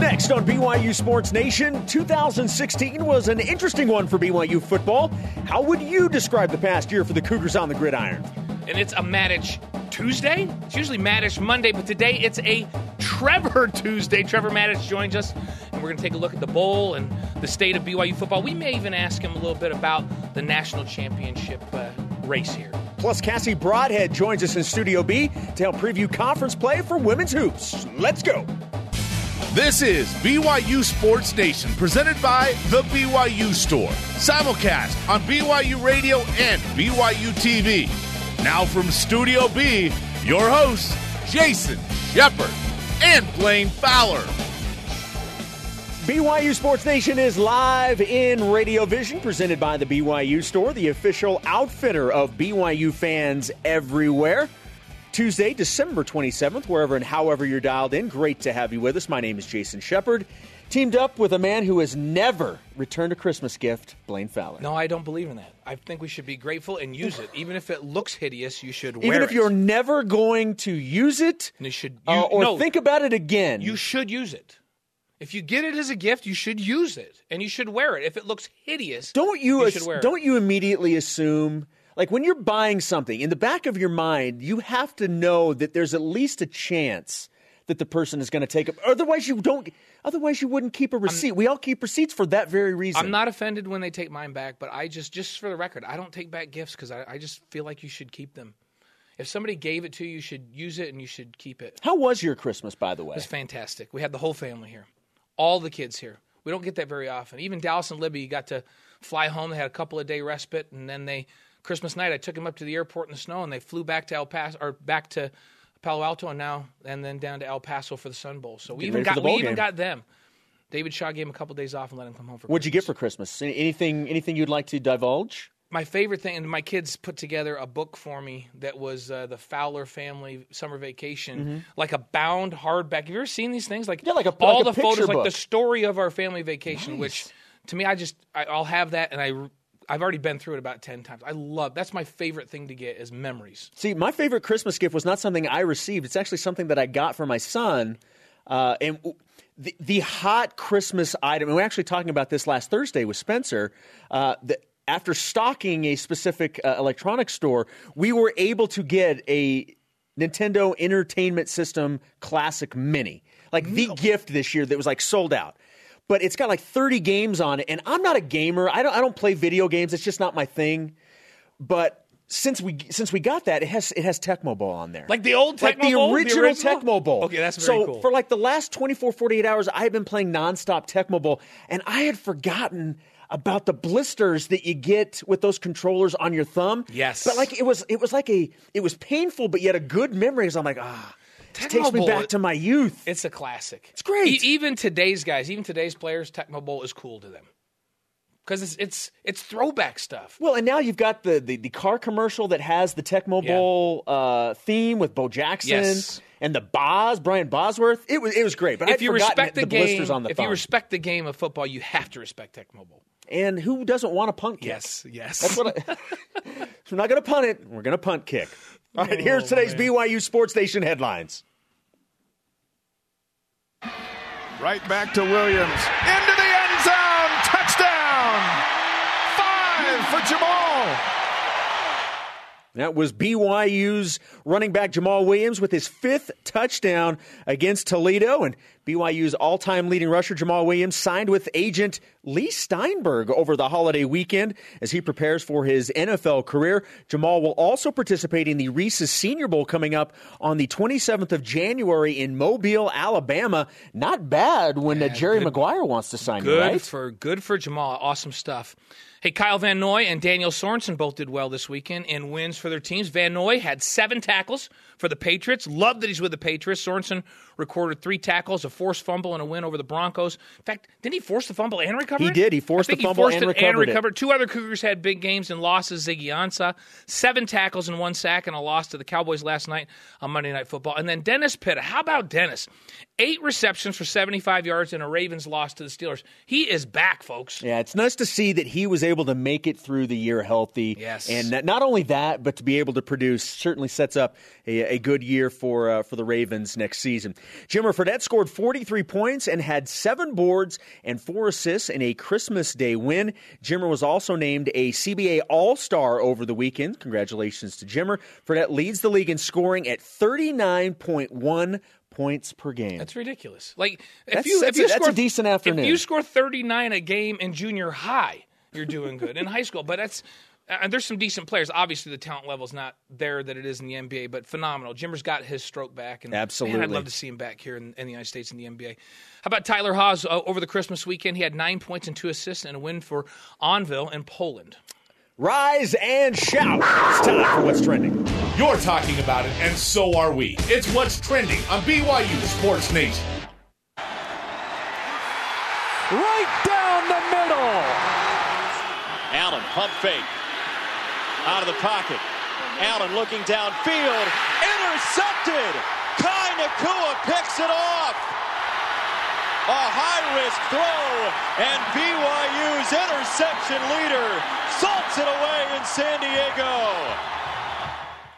Next on BYU Sports Nation, 2016 was an interesting one for BYU football. How would you describe the past year for the Cougars on the gridiron? And it's a Matich Tuesday. It's usually Matich Monday, but today it's a Trevor Tuesday. Trevor Matich joins us, and we're going to take a look at the bowl and the state of BYU football. We may even ask him a little bit about the national championship uh, race here. Plus, Cassie Broadhead joins us in Studio B to help preview conference play for women's hoops. Let's go. This is BYU Sports Nation, presented by The BYU Store. Simulcast on BYU Radio and BYU TV. Now from Studio B, your hosts, Jason Shepard and Blaine Fowler. BYU Sports Nation is live in Radio Vision, presented by the BYU Store, the official outfitter of BYU fans everywhere. Tuesday, December 27th, wherever and however you're dialed in. Great to have you with us. My name is Jason Shepard. Teamed up with a man who has never returned a Christmas gift, Blaine Fowler. No, I don't believe in that. I think we should be grateful and use it. Even if it looks hideous, you should wear Even if it. you're never going to use it you should, uh, or no, think about it again. You should use it. If you get it as a gift, you should use it and you should wear it. If it looks hideous, don't you, you ass- should wear it. don't you immediately assume like when you're buying something in the back of your mind you have to know that there's at least a chance that the person is going to take it otherwise you don't otherwise you wouldn't keep a receipt we all keep receipts for that very reason I'm not offended when they take mine back, but I just, just for the record, I don't take back gifts because I, I just feel like you should keep them. If somebody gave it to you, you should use it and you should keep it. how was your christmas by the way It was fantastic. We had the whole family here, all the kids here. We don't get that very often. Even Dallas and Libby got to fly home. They had a couple of day respite, and then they Christmas night I took them up to the airport in the snow, and they flew back to El Paso or back to Palo Alto, and now and then down to El Paso for the Sun Bowl. So we Getting even got we even got them. David Shaw gave him a couple days off and let him come home for. what'd you get for christmas anything anything you'd like to divulge my favorite thing, and my kids put together a book for me that was uh, the Fowler family summer vacation, like a bound hardback. Have you ever seen these things? Like, Mm-hmm. Yeah, like a- all like the photos, like the story of our family vacation. Which, to me, I just I, I'll have that, and I I've already been through it about ten times. I love that's my favorite thing to get is memories. See, my favorite Christmas gift was not something I received. It's actually something that I got for my son. Uh, and the, the hot Christmas item, and we are actually talking about this last Thursday with Spencer. Uh, the, after stocking a specific uh, electronics store, we were able to get a Nintendo Entertainment System Classic Mini, like the gift this year that was like sold out. But it's got like 30 games on it, and I'm not a gamer. I don't. I don't play video games. It's just not my thing but since we since we got that, it has it has Tecmo Bowl on there. Like the old like Tecmo the Bowl? The original, original? Tecmo Bowl. Okay, that's so very cool. for like the last 24, 48 hours, I have been playing nonstop Tecmo Bowl, and I had forgotten about the blisters that you get with those controllers on your thumb. Yes. but like it was it was like a it was painful, but yet a good memory. Because I'm like ah, Tecmo takes me back to my youth. It's a classic. It's great. even today's guys, even today's players, Tecmo Bowl is cool to them because it's it's it's throwback stuff. Well, and now you've got the, the, the car commercial that has the Tecmo Yeah. Bowl uh, theme with Bo Jackson Yes. and the Boz, Brian Bosworth. It was it was great. But if I'd you respect the, the game, blisters on the if thumb. you respect the game of football, you have to respect Tecmo Bowl. and who doesn't want a punt kick? Yes, yes. That's what I, we're not going to punt it. We're going to punt kick. All right, here's Oh, today's BYU Sports Station headlines. Right back to Williams. Into the end zone. Touchdown. Five for Jamaal. That was BYU's running back Jamaal Williams with his fifth touchdown against Toledo. And BYU's all time leading rusher Jamaal Williams signed with agent Leigh Steinberg over the holiday weekend as he prepares for his NFL career. Jamaal will also participate in the Reese's Senior Bowl coming up on the 27th of January in Mobile, Alabama. Not bad when uh, Jerry Maguire wants to sign you, Good right? for good for Jamaal. Awesome stuff. Hey, Kyle Van Noy and Daniel Sorensen both did well this weekend in wins for their teams. Van Noy had seven tackles for the Patriots. Love that he's with the Patriots. Sorensen recorded three tackles, a forced fumble, and a win over the Broncos. In fact, didn't he force the fumble and recover? He it? did. He forced the fumble forced and recovered it. recovered. Two other Cougars had big games and losses. Ziggy Ansah, seven tackles and one sack, and a loss to the Cowboys last night on Monday Night Football. And then Dennis Pitta. How about Dennis? Eight receptions for 75 yards and a Ravens loss to the Steelers. He is back, folks. Yeah, it's nice to see that he was able to make it through the year healthy. Yes. and not- not only that, but to be able to produce certainly sets up a, a good year for uh, for the Ravens next season. Jimmer Fredette scored 43 points and had seven boards and four assists in a Christmas Day win. Jimmer was also named a CBA All Star over the weekend. Congratulations to Jimmer. Fredette leads the league in scoring at 39.1 points per game. That's ridiculous. Like if That's- you that's if you a- that's score a decent afternoon. If you score 39 a game in junior high, you're doing good in high school. But that's and there's some decent players. Obviously, the talent level's not there that it is in the NBA, but phenomenal. Jimmer's got his stroke back, and man, I'd love to see him back here in, in the United States in the NBA. How about Tyler Haws uh, over the Christmas weekend? He had nine points and two assists and a win for Anwil in Poland. Rise and shout. It's time for what's trending. You're talking about it, and so are we. It's what's trending on BYU Sports Nation. Right down the middle. Allen, pump fake. Out of the pocket. Allen looking downfield. Intercepted. Kai Nacua picks it off. A high risk throw. And BYU's interception leader salts it away in San Diego.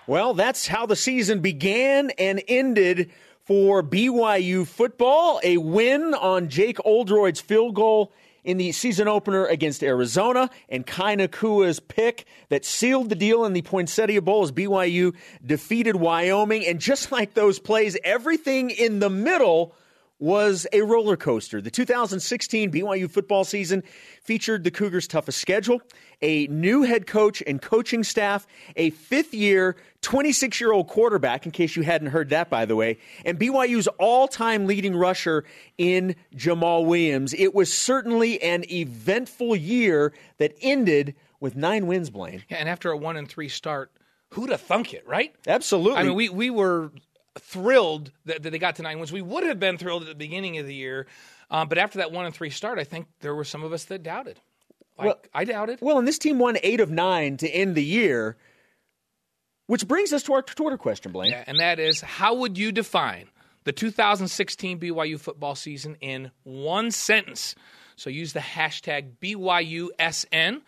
Well, that's how the season began and ended for BYU football. A win on Jake Oldroyd's field goal in the season opener against Arizona and Kai Nacua's pick that sealed the deal in the Poinsettia Bowl as BYU defeated Wyoming. And just like those plays, everything in the middle was a roller coaster. The 2016 BYU football season featured the Cougars' toughest schedule, a new head coach and coaching staff, a fifth year, 26 year old quarterback, in case you hadn't heard that, by the way, and BYU's all time leading rusher in Jamaal Williams. It was certainly an eventful year that ended with nine wins, Blaine. Yeah, and after a one and three start, who'd have thunk it, right? Absolutely. I mean, we we were thrilled that, that they got to nine wins. We would have been thrilled at the beginning of the year, um, but after that one and three start, I think there were some of us that doubted. Like, Well- I doubted. Well, and this team won eight of nine to end the year, which brings us to our Twitter question, Blaine. Yeah, and that is how would you define the 2016 BYU football season in one sentence? So use the hashtag BYUSN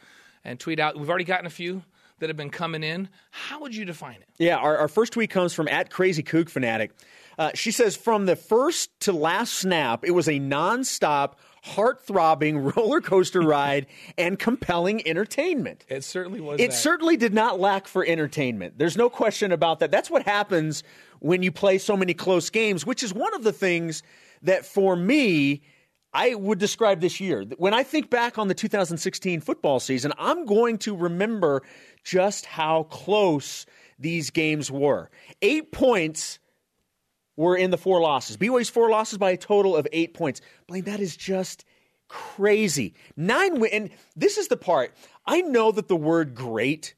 and tweet out. We've already gotten a few that have been coming in. How would you define it? Yeah, our, our first tweet comes from at Crazy Kook Fanatic. Uh, she says, from the first to last snap, it was a nonstop, heart throbbing roller coaster ride and compelling entertainment. It certainly was. It that. certainly did not lack for entertainment. There's no question about that. That's what happens when you play so many close games, which is one of the things that for me, I would describe this year. When I think back on the 2016 football season, I'm going to remember just how close these games were. Eight points were in the four losses. BYU's four losses by a total of eight points. Blaine, that is just crazy. Nine win. And this is the part. I know that the word great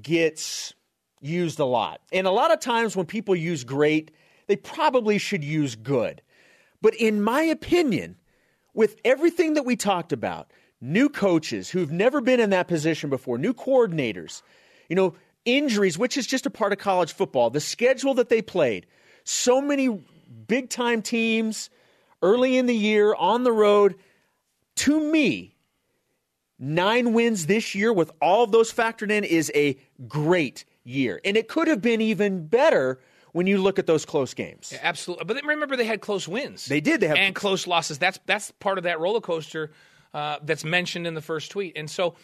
gets used a lot. And a lot of times when people use great, they probably should use good. But in my opinion, with everything that we talked about, new coaches who've never been in that position before, new coordinators, you know, injuries, which is just a part of college football, the schedule that they played, so many big time teams early in the year on the road. To me, nine wins this year with all of those factored in is a great year. And it could have been even better when you look at those close games. Absolutely, but remember they had close wins. They did. They have- and close losses. That's that's part of that roller coaster uh, that's mentioned in the first tweet. And so,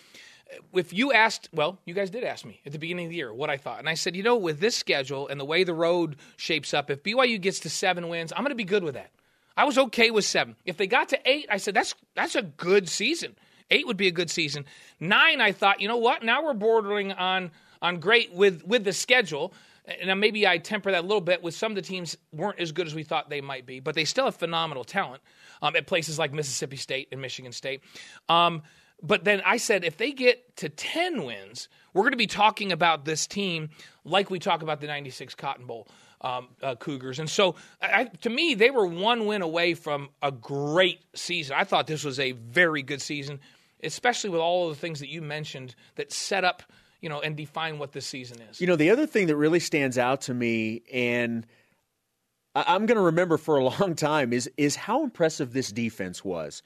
if you asked, well, you guys did ask me at the beginning of the year what I thought, and I said, you know, with this schedule and the way the road shapes up, if BYU gets to seven wins, I'm going to be good with that. I was okay with seven. If they got to eight, I said that's that's a good season. Eight would be a good season. Nine, I thought, you know what? Now we're bordering on on great with with the schedule. And maybe I temper that a little bit with some of the teams weren't as good as we thought they might be, but they still have phenomenal talent um, at places like Mississippi State and Michigan State. Um, but then I said, if they get to 10 wins, we're going to be talking about this team like we talk about the 96 Cotton Bowl um, uh, Cougars. And so I, to me, they were one win away from a great season. I thought this was a very good season, especially with all of the things that you mentioned that set up – you know, and define what this season is. You know, the other thing that really stands out to me, and I'm going to remember for a long time, is is how impressive this defense was.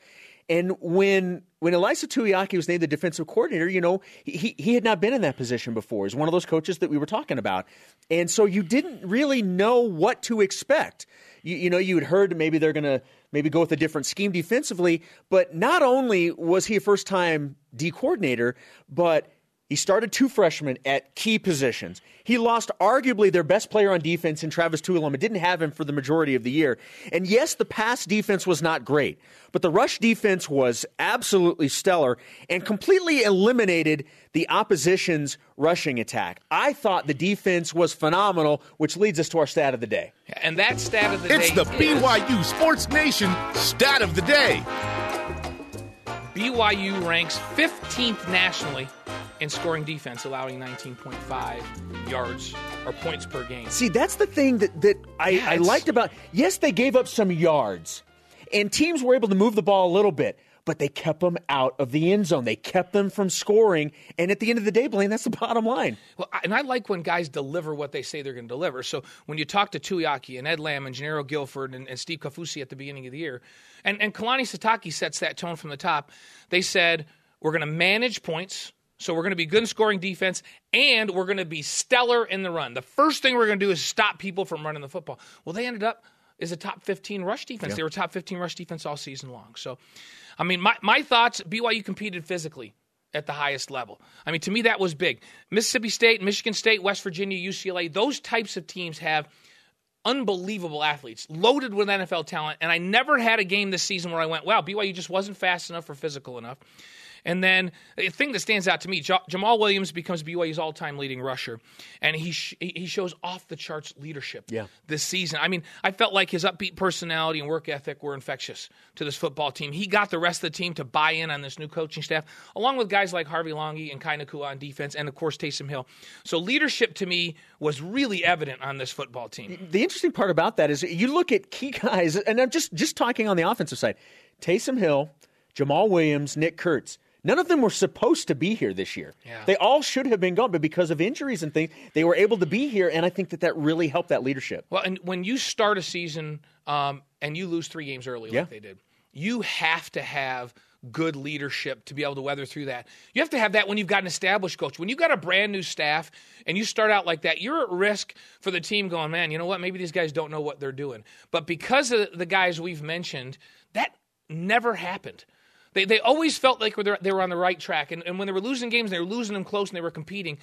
And when when Ilaisa Tuiaki was named the defensive coordinator, you know, he, he had not been in that position before. He's one of those coaches that we were talking about. And so you didn't really know what to expect. You, you know, you had heard maybe they're going to maybe go with a different scheme defensively. But not only was he a first time D coordinator, but he started two freshmen at key positions. He lost arguably their best player on defense in Travis Tuiloma and didn't have him for the majority of the year. And yes, the pass defense was not great, but the rush defense was absolutely stellar and completely eliminated the opposition's rushing attack. I thought the defense was phenomenal, which leads us to our stat of the day. And that stat of the It's day the is- BYU Sports Nation stat of the day. BYU ranks 15th nationally in scoring defense, allowing 19.5 yards or points per game. See, that's the thing that, that I, Yeah, I liked about. Yes, they gave up some yards, and teams were able to move the ball a little bit, but they kept them out of the end zone. They kept them from scoring, and at the end of the day, Blaine, that's the bottom line. Well, and I like when guys deliver what they say they're going to deliver. So when you talk to Tuiaki and Ed Lamb and Jernaro Gilford and, and Steve Kaufusi at the beginning of the year, and, and Kalani Sitake sets that tone from the top. They said, we're going to manage points. So we're going to be good in scoring defense, and we're going to be stellar in the run. The first thing we're going to do is stop people from running the football. Well, they ended up as a top 15 rush defense. They were top 15 rush defense all season long. So, I mean, my, my thoughts, BYU competed physically at the highest level. I mean, to me, that was big. Mississippi State, Michigan State, West Virginia, UCLA, those types of teams have unbelievable athletes, loaded with NFL talent. And I never had a game this season where I went, wow, BYU just wasn't fast enough or physical enough. And then the thing that stands out to me, Jamaal Williams becomes BYU's all-time leading rusher, and he sh- he shows off the charts leadership Yeah. this season. I mean, I felt like his upbeat personality and work ethic were infectious to this football team. He got the rest of the team to buy in on this new coaching staff, along with guys like Harvey Langi and Kai Nacua on defense, and of course Taysom Hill. So leadership to me was really evident on this football team. The interesting part about that is you look at key guys, and I'm just just talking on the offensive side: Taysom Hill, Jamaal Williams, Nick Kurtz. None of them were supposed to be here this year. Yeah. They all should have been gone, but because of injuries and things, they were able to be here, and I think that that really helped that leadership. Well, and when you start a season um, and you lose three games early, Yeah. like they did, you have to have good leadership to be able to weather through that. You have to have that when you've got an established coach. When you've got a brand new staff and you start out like that, you're at risk for the team going, man, you know what? Maybe these guys don't know what they're doing. But because of the guys we've mentioned, that never happened. They, they always felt like they were- on the right track. And, and when they were losing games, they were losing them close and they were competing.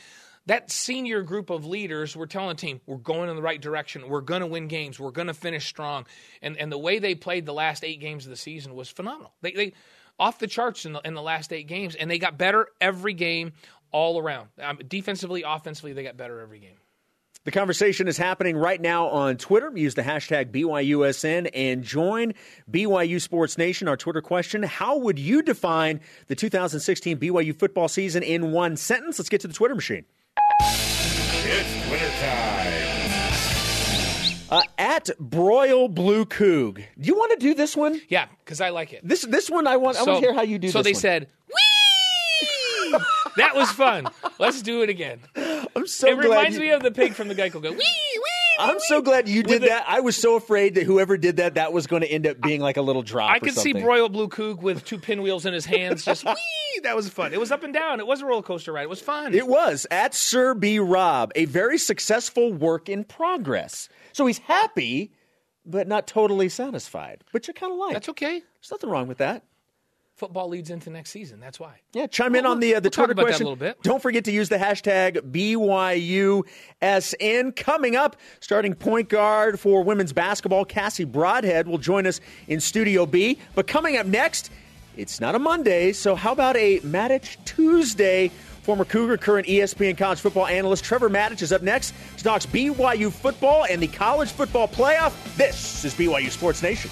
That senior group of leaders were telling the team, we're going in the right direction. We're going to win games. We're going to finish strong. And, and the way they played the last eight games of the season was phenomenal. They, they off the charts in the, in the last eight games, and they got better every game all around. Um, defensively, offensively, they got better every game. The conversation is happening right now on Twitter. Use the hashtag BYUSN and join BYU Sports Nation. Our Twitter question How would you define the 2016 BYU football season in one sentence? Let's get to the Twitter machine. It's wintertime. Uh, at Broil Blue Coog. Do you want to do this one? Yeah, because I like it. This this one I want I want to hear how you do So this they one. said, "Wee!" that was fun. Let's do it again. I'm so it reminds you- me of the pig from the Geico. Go wee wee. I'm so glad you did that. I was so afraid that whoever did that, that was going to end up being like a little drop. I could see. Broil Blue Coog with two pinwheels in his hands, just wee. That was fun. It was up and down. It was a roller coaster ride. It was fun. It was at Sir B. Rob, a very successful work in progress. So he's happy, but not totally satisfied, which I kind of like. That's okay. There's nothing wrong with that. Football leads into next season. That's why. Yeah, chime in on the uh, the we'll Twitter that a question. little bit. Don't forget to use the hashtag BYUSN. Coming up, starting point guard for women's basketball, Cassie Broadhead will join us in Studio B. But coming up next, it's not a Monday, so how about a Matich Tuesday? Former Cougar, current ESPN college football analyst Trevor Matich is up next to talk BYU football and the college football playoff. This is BYU Sports Nation.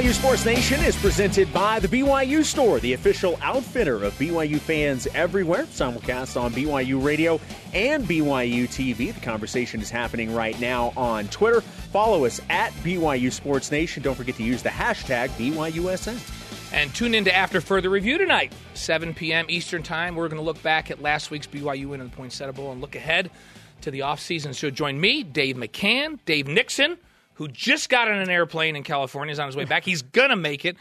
BYU Sports Nation is presented by the BYU Store, the official outfitter of BYU fans everywhere. Simulcast on BYU Radio and BYU TV. The conversation is happening right now on Twitter. Follow us at BYU Sports Nation. Don't forget to use the hashtag BYUSN. And tune in to After Further Review tonight, 7 p.m. Eastern Time. We're going to look back at last week's BYU win in the Poinsettia Bowl and look ahead to the offseason. So join me, Dave McCann, Dave Nixon, who just got on an airplane in California, is on his way back. He's going to make it.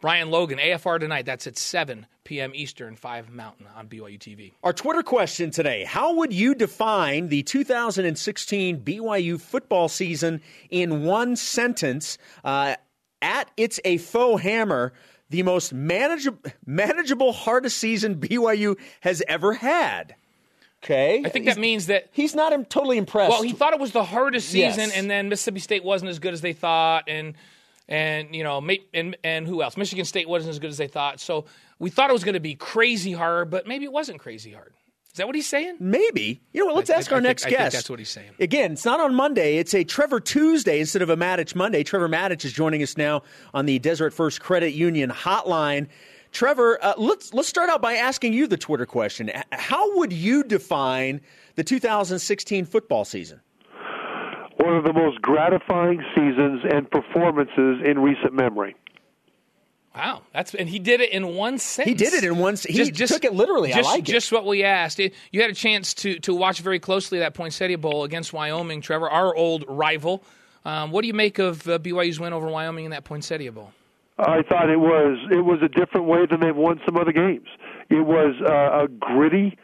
Brian Logan, AFR tonight. That's at 7 p.m. Eastern, 5 Mountain on BYU TV. Our Twitter question today How would you define the 2016 BYU football season in one sentence? Uh, at It's a Faux Hammer, the most manageable, manageable, hardest season BYU has ever had. Okay. I think that means that he's not totally impressed. Well, he thought it was the hardest season, Yes. and then Mississippi State wasn't as good as they thought, and and you know, and and who else? Michigan State wasn't as good as they thought. So we thought it was going to be crazy hard, but maybe it wasn't crazy hard. Is that what he's saying? Maybe. You know what? Let's I- ask I our think- next I think guest. that's what he's saying. Again, it's not on Monday. It's a Trevor Tuesday instead of a Matich Monday. Trevor Matich is joining us now on the Deseret First Credit Union hotline. Trevor, uh, let's let's start out by asking you the Twitter question. How would you define the 2016 football season? one of the most gratifying seasons and performances in recent memory. Wow, that's and he did it in one sentence. He did it in one se- he took it literally. I Just, like it. just what we asked. It- you had a chance to to watch very closely that Poinsettia Bowl against Wyoming, Trevor, our old rival. Um, what do you make of uh, BYU's win over Wyoming in that Poinsettia Bowl? I thought it was it was a different way than they've won some other games. It was uh, a gritty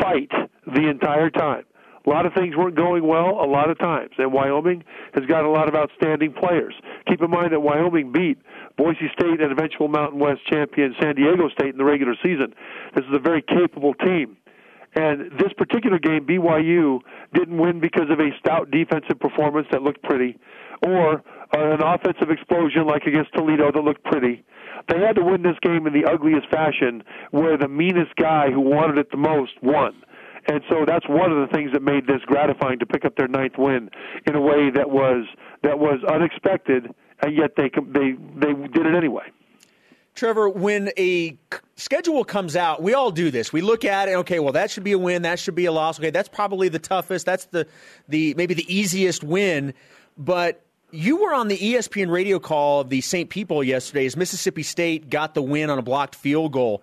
fight the entire time. A lot of things weren't going well a lot of times, and Wyoming has got a lot of outstanding players. Keep in mind that Wyoming beat Boise State and eventual Mountain West champion San Diego State in the regular season. This is a very capable team. And this particular game, BYU didn't win because of a stout defensive performance that looked pretty, or an offensive explosion like against Toledo that looked pretty. They had to win this game in the ugliest fashion, where the meanest guy who wanted it the most won. And so that's one of the things that made this gratifying to pick up their ninth win in a way that was that was unexpected, and yet they they they did it anyway. Trevor, when a schedule comes out, we all do this. We look at it. Okay, well, that should be a win. That should be a loss. Okay, that's probably the toughest. That's the the maybe the easiest win. But you were on the ESPN radio call of the St. People yesterday as Mississippi State got the win on a blocked field goal.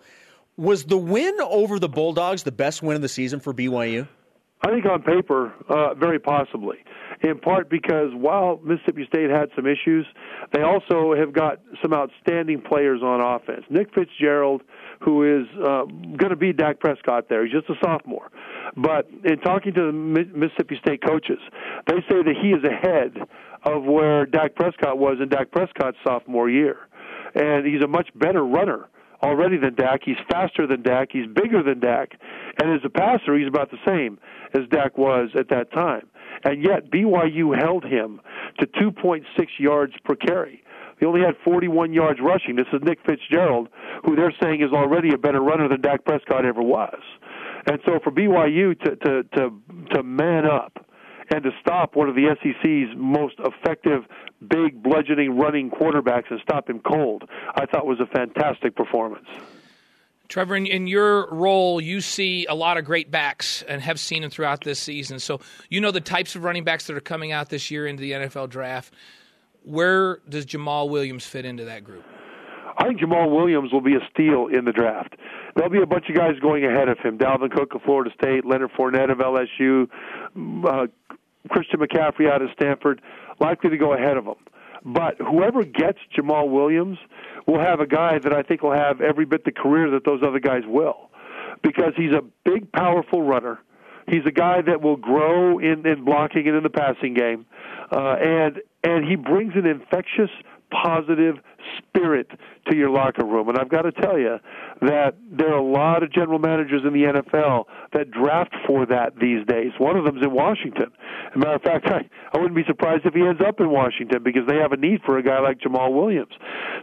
Was the win over the Bulldogs the best win of the season for BYU? I think on paper, uh, very possibly. In part because while Mississippi State had some issues, they also have got some outstanding players on offense. Nick Fitzgerald, who is uh, going to be Dak Prescott there, he's just a sophomore. But in talking to the Mississippi State coaches, they say that he is ahead of where Dak Prescott was in Dak Prescott's sophomore year. And he's a much better runner already than Dak. He's faster than Dak. He's bigger than Dak. And as a passer, he's about the same as Dak was at that time. And yet, BYU held him to 2.6 yards per carry. He only had 41 yards rushing. This is Nick Fitzgerald, who they're saying is already a better runner than Dak Prescott ever was. And so for BYU to to to, to man up and to stop one of the SEC's most effective, big, bludgeoning, running quarterbacks and stop him cold, I thought was a fantastic performance. Trevor, in, in your role, you see a lot of great backs and have seen them throughout this season. So you know the types of running backs that are coming out this year into the NFL draft. Where does Jamaal Williams fit into that group? I think Jamaal Williams will be a steal in the draft. There'll be a bunch of guys going ahead of him: Dalvin Cook of Florida State, Leonard Fournette of LSU, uh, Christian McCaffrey out of Stanford, likely to go ahead of him. But whoever gets Jamaal Williams will have a guy that I think will have every bit the career that those other guys will, because he's a big, powerful runner. He's a guy that will grow in, in blocking and in the passing game, uh, and and he brings an infectious, positive spirit to your locker room. And I've got to tell you that there are a lot of general managers in the NFL that draft for that these days. One of them's in Washington. As a matter of fact, I, I wouldn't be surprised if he ends up in Washington because they have a need for a guy like Jamaal Williams.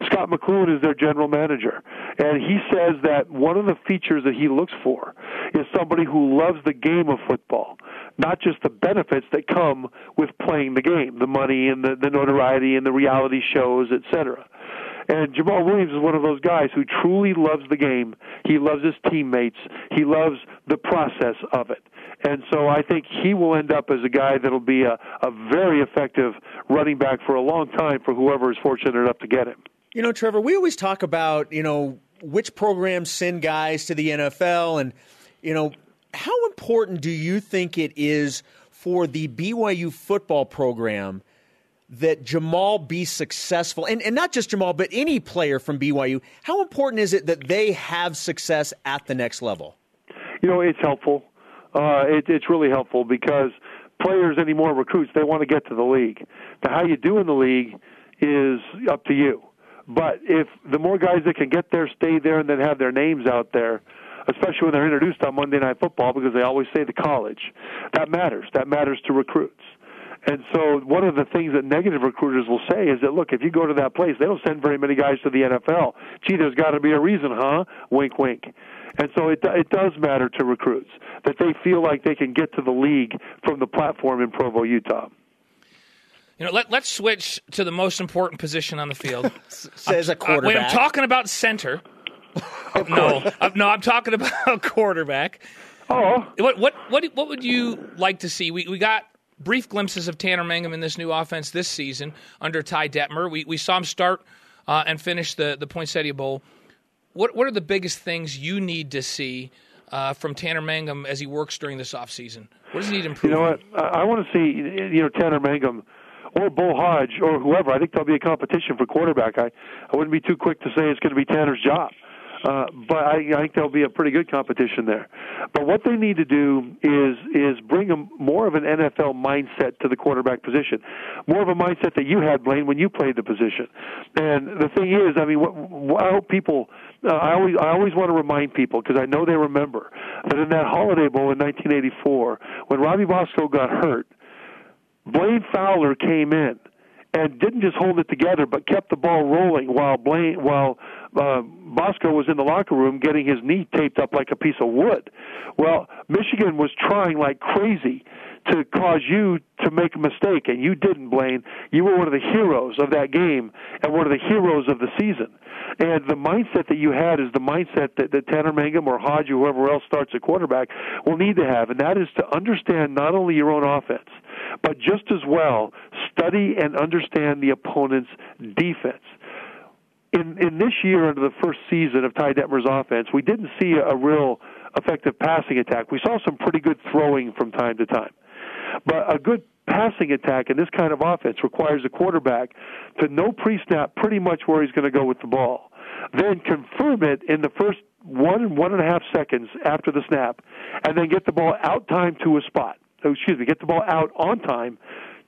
Scott McCloughan is their general manager, and he says that one of the features that he looks for is somebody who loves the game of football, not just the benefits that come with playing the game, the money and the, the notoriety and the reality shows, etc. And Jamaal Williams is one of those guys who truly loves the game. He loves his teammates. He loves the process of it. And so I think he will end up as a guy that'll be a, a very effective running back for a long time for whoever is fortunate enough to get him. You know, Trevor, we always talk about, you know, which programs send guys to the NFL and, you know, how important do you think it is for the BYU football program that Jamaal be successful, and, and not just Jamaal, but any player from BYU, how important is it that they have success at the next level? You know, it's helpful. Uh, it, it's really helpful because players anymore, recruits, they want to get to the league. Now, how you do in the league is up to you. But if the more guys that can get there, stay there, and then have their names out there, especially when they're introduced on Monday Night Football, because they always say the college, that matters. That matters to recruits. And so one of the things that negative recruiters will say is that look, if you go to that place, they don't send very many guys to the NFL. Gee, there's got to be a reason, huh? Wink, wink. And so it it does matter to recruits that they feel like they can get to the league from the platform in Provo, Utah. You know, let, let's switch to the most important position on the field. Says a quarterback. Uh, wait, I'm talking about center. no, I'm, no, I'm talking about quarterback. Oh, What what what what would you like to see? We we got brief glimpses of Tanner Mangum in this new offense this season under Ty Detmer. We we saw him start uh, and finish the the Poinsettia Bowl. What what are the biggest things you need to see uh, from Tanner Mangum as he works during this offseason? What does he need to improve? You know what? I, I want to see you know Tanner Mangum or Beau Hoge or whoever. I think there'll be a competition for quarterback. I I wouldn't be too quick to say it's going to be Tanner's job. Uh, but I, I think there'll be a pretty good competition there. But what they need to do is is bring a, more of an NFL mindset to the quarterback position, more of a mindset that you had, Blaine, when you played the position. And the thing is, I mean, what, what I hope people. Uh, I always I always want to remind people because I know they remember that in that Holiday Bowl in 1984, when Robbie Bosco got hurt, Blaine Fowler came in and didn't just hold it together, but kept the ball rolling while Blaine, while uh, Bosco was in the locker room getting his knee taped up like a piece of wood. Well, Michigan was trying like crazy to cause you to make a mistake, and you didn't, Blaine. You were one of the heroes of that game and one of the heroes of the season. And the mindset that you had is the mindset that, that Tanner Mangum or Hoge or whoever else starts at quarterback will need to have, and that is to understand not only your own offense, but just as well study and understand the opponent's defense. In in this year under the first season of Ty Detmer's offense, we didn't see a, real effective passing attack. We saw some pretty good throwing from time to time. But a good passing attack in this kind of offense requires a quarterback to know pre-snap pretty much where he's going to go with the ball, then confirm it in the first one one and a half seconds after the snap, and then get the ball out time to a spot. Excuse me, get the ball out on time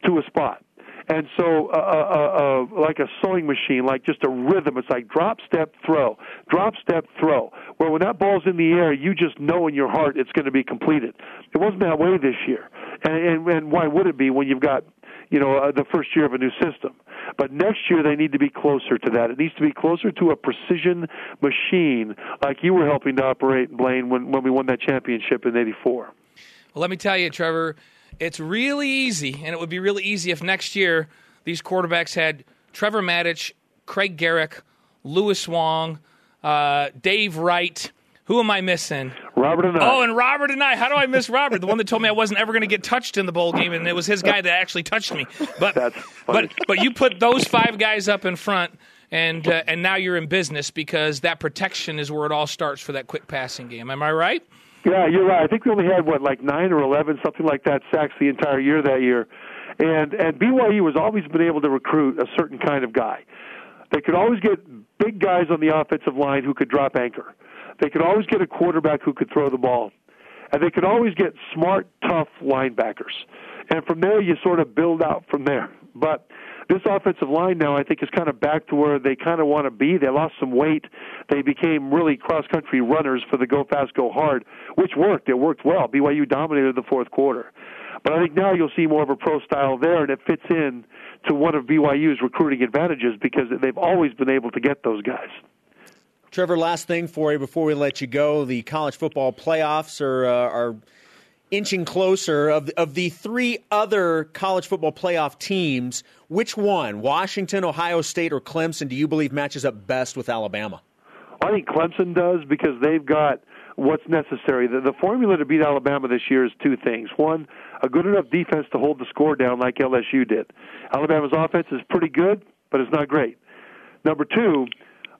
to a spot. And so, uh, uh, uh, like a sewing machine, like just a rhythm. It's like drop, step, throw, drop, step, throw. Where when that ball's in the air, you just know in your heart it's going to be completed. It wasn't that way this year, and, and, and why would it be when you've got, you know, uh, the first year of a new system? But next year they need to be closer to that. It needs to be closer to a precision machine, like you were helping to operate, Blaine, when when we won that championship in '84. Well, let me tell you, Trevor, it's really easy, and it would be really easy if next year these quarterbacks had Trevor Matich, Craig Garrick, Lewis Wong, uh, Dave Wright. Who am I missing? Robert and I. Oh, and Robert and I. How do I miss Robert? The one that told me I wasn't ever going to get touched in the bowl game, and it was his guy that actually touched me. But but but you put those five guys up in front, and uh, and now you're in business because that protection is where it all starts for that quick passing game. Am I right? Yeah, you're right. I think we only had what like nine or eleven, something like that, sacks the entire year that year, and and BYU has always been able to recruit a certain kind of guy. They could always get big guys on the offensive line who could drop anchor. They could always get a quarterback who could throw the ball, and they could always get smart, tough linebackers. And from there, you sort of build out from there. But this offensive line now, I think, is kind of back to where they kind of want to be. They lost some weight. They became really cross country runners for the go fast, go hard, which worked. It worked well. BYU dominated the fourth quarter. But I think now you'll see more of a pro style there, and it fits in to one of BYU's recruiting advantages because they've always been able to get those guys. Trevor, last thing for you before we let you go. The college football playoffs are, uh, are inching closer. Of, of the three other college football playoff teams, which one, Washington, Ohio State, or Clemson, do you believe matches up best with Alabama? I think Clemson does because they've got what's necessary. The, the formula to beat Alabama this year is two things. One, a good enough defense to hold the score down like LSU did. Alabama's offense is pretty good, but it's not great. Number two,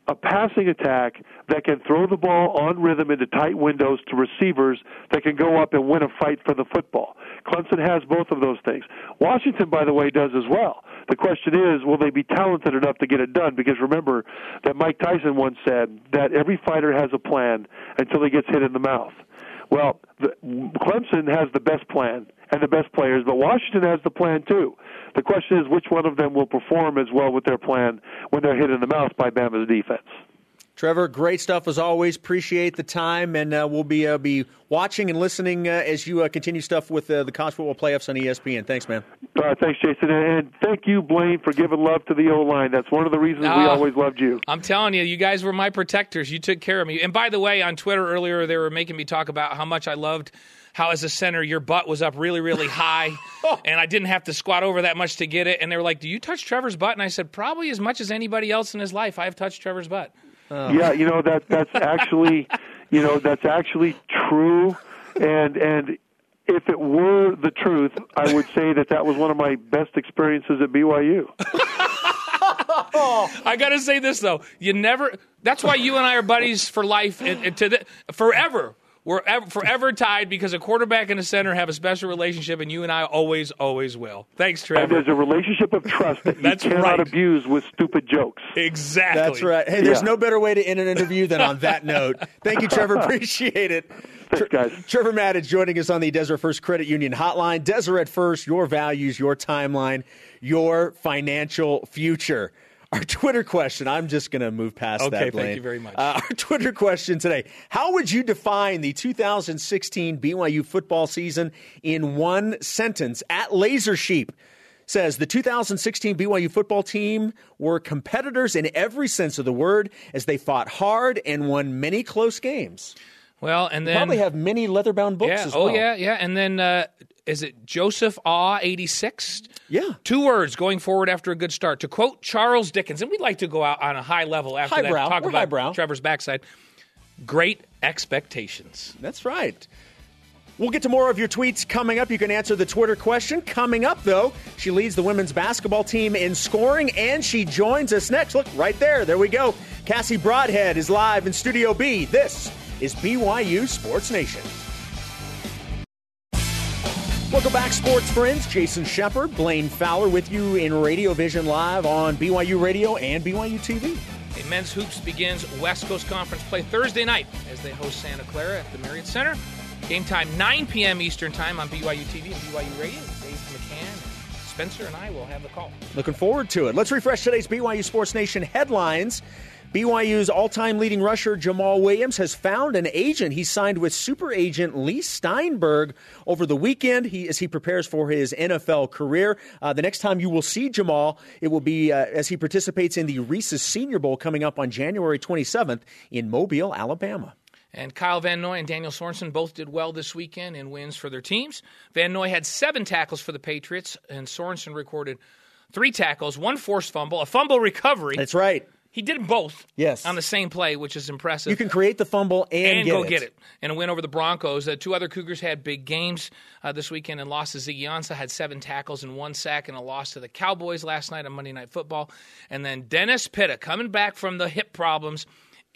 a passing attack that can throw the ball on rhythm into tight windows to receivers that can go up and win a fight for the football. Clemson has both of those things. Washington, by the way, does as well. The question is, will they be talented enough to get it done? Because remember that Mike Tyson once said that every fighter has a plan until he gets hit in the mouth. Well, the, Clemson has the best plan and the best players, but Washington has the plan too. The question is which one of them will perform as well with their plan when they're hit in the mouth by Bama's defense. Trevor, great stuff as always. Appreciate the time, and uh, we'll be uh, be watching and listening uh, as you uh, continue stuff with uh, the college football playoffs on ESPN. Thanks, man. Uh, thanks, Jason, and thank you, Blaine, for giving love to the O line. That's one of the reasons we always loved you. I'm telling you, you guys were my protectors. You took care of me. And by the way, on Twitter earlier, they were making me talk about how much I loved how as a center your butt was up really really high oh. and i didn't have to squat over that much to get it and they were like do you touch trevor's butt and i said probably as much as anybody else in his life i've touched trevor's butt Oh. Yeah, you know that that's actually, you know, that's actually true, and and if it were the truth, I would say that that was one of my best experiences at BYU. I got to say this though, you never. That's why you and I are buddies for life and, and to the, forever. We're ever, forever tied because a quarterback and a center have a special relationship, and you and I always, always will. Thanks, Trevor. And there's a relationship of trust that you That's cannot right. abuse with stupid jokes. Exactly. That's right. Hey, there's Yeah. no better way to end an interview than on that note. Thank you, Trevor. Appreciate it. Thanks, guys. Trevor Matich joining us on the Deseret First Credit Union Hotline. Deseret First, your values, your timeline, your financial future. Our Twitter question, I'm just going to move past Okay, that, thank you very much. Uh, our Twitter question today How would you define the 2016 BYU football season in one sentence? At Laser Sheep says the 2016 BYU football team were competitors in every sense of the word as they fought hard and won many close games. Well, and then Probably have many leather-bound books yeah. as Oh well. yeah, yeah. And then uh, is it Joseph Awe eighty six? Yeah. Two words going forward after a good start. To quote Charles Dickens, and we'd like to go out on a high level after Highbrow. that. Talk We're about highbrow. Trevor's backside. Great expectations. That's right. We'll get to more of your tweets coming up. You can answer the Twitter question. Coming up, though, she leads the women's basketball team in scoring, and she joins us next. Look, right there. There we go. Cassie Broadhead is live in Studio B. This is BYU Sports Nation. Welcome back, sports friends. Jason Shepard, Blaine Fowler with you in Radio Vision Live on BYU Radio and BYU TV. A men's hoops begins West Coast Conference play Thursday night as they host Santa Clara at the Marriott Center. Game time 9 p.m. Eastern Time on BYU TV and BYU Radio. Dave McCann, Spencer, and I will have the call. Looking forward to it. Let's refresh today's BYU Sports Nation headlines. BYU's all time leading rusher Jamaal Williams has found an agent. He signed with super agent Leigh Steinberg over the weekend he, as he prepares for his NFL career. Uh, the next time you will see Jamaal, it will be uh, as he participates in the Reese's Senior Bowl coming up on January 27th in Mobile, Alabama. And Kyle Van Noy and Daniel Sorensen both did well this weekend in wins for their teams. Van Noy had seven tackles for the Patriots, and Sorensen recorded three tackles, one forced fumble, a fumble recovery. That's right. He did both Yes. on the same play, which is impressive. You can create the fumble and, and get go it. get it. And a win over the Broncos. Uh, two other Cougars had big games uh, this weekend and lost to Ziggy Ansah, had seven tackles and one sack, and a loss to the Cowboys last night on Monday Night Football. And then Dennis Pitta coming back from the hip problems,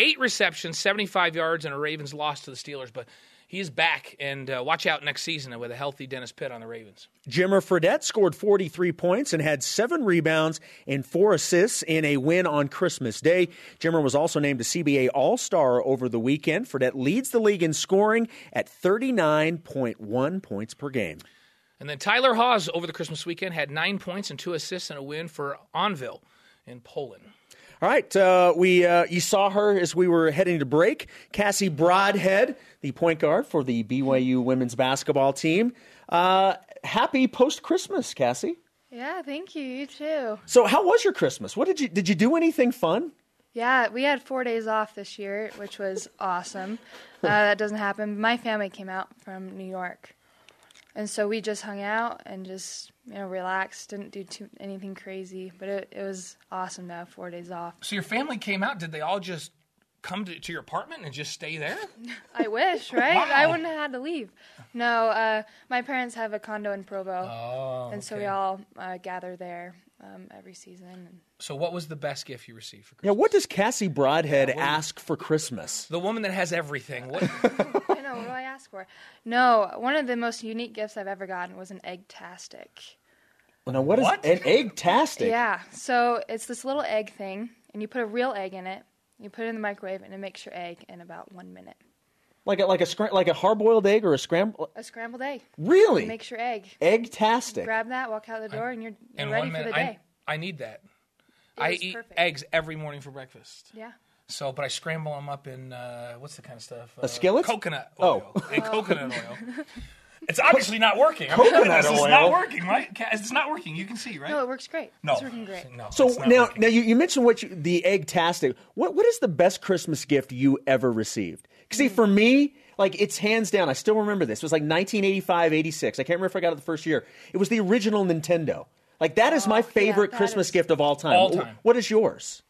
eight receptions, 75 yards, and a Ravens loss to the Steelers. But he is back, and uh, watch out next season with a healthy Dennis Pitt on the Ravens. Jimmer Fredette scored 43 points and had seven rebounds and four assists in a win on Christmas Day. Jimmer was also named a CBA All Star over the weekend. Fredette leads the league in scoring at 39.1 points per game. And then Tyler Haws over the Christmas weekend had nine points and two assists and a win for Anwil in Poland. All right, uh, we uh, you saw her as we were heading to break. Cassie Broadhead, the point guard for the BYU women's basketball team. Uh, happy post Christmas, Cassie. Yeah, thank you. You too. So, how was your Christmas? What did you did you do anything fun? Yeah, we had four days off this year, which was awesome. Uh, that doesn't happen. My family came out from New York, and so we just hung out and just you know relaxed. Didn't do too, anything crazy, but it, it was awesome to have four days off. So your family came out. Did they all just come to, to your apartment and just stay there? I wish, right? I wouldn't have had to leave. No, uh, my parents have a condo in Provo, Oh, and so we all uh, gather there um, every season. And So, what was the best gift you received for Christmas? Yeah, what does Cassie Broadhead ask for Christmas? The woman that has everything. What, I know, what do I ask for? No, one of the most unique gifts I've ever gotten was an egg-tastic. Now, what is What? an egg-tastic? Yeah, so it's this little egg thing, and you put a real egg in it. You put it in the microwave, and it makes your egg in about one minute. Like a, like a scra- like a hard-boiled egg or a scrambled? A scrambled egg. Really? It makes your egg. Egg-tastic. Grab that, walk out the door, and you're, you're in ready one for the day. I, I need that. It I eat perfect. eggs every morning for breakfast. Yeah. So, but I scramble them up in uh, what's the kind of stuff? A skillet? Coconut Oh. oil. And coconut oil. It's obviously not working. I mean, Coconut this is oil? not working, right? It's not working. You can see, right? No, it works great. No. It's working great. No, So it's not now, working. now you, you mentioned what you, the egg-tastic. What what is the best Christmas gift you ever received? 'Cause See, for me, like it's hands down. I still remember this. It was like 1985, 86. I can't remember if I got it the first year. It was the original Nintendo. Like that is my favorite that Christmas is- gift of all time. All time. What is yours?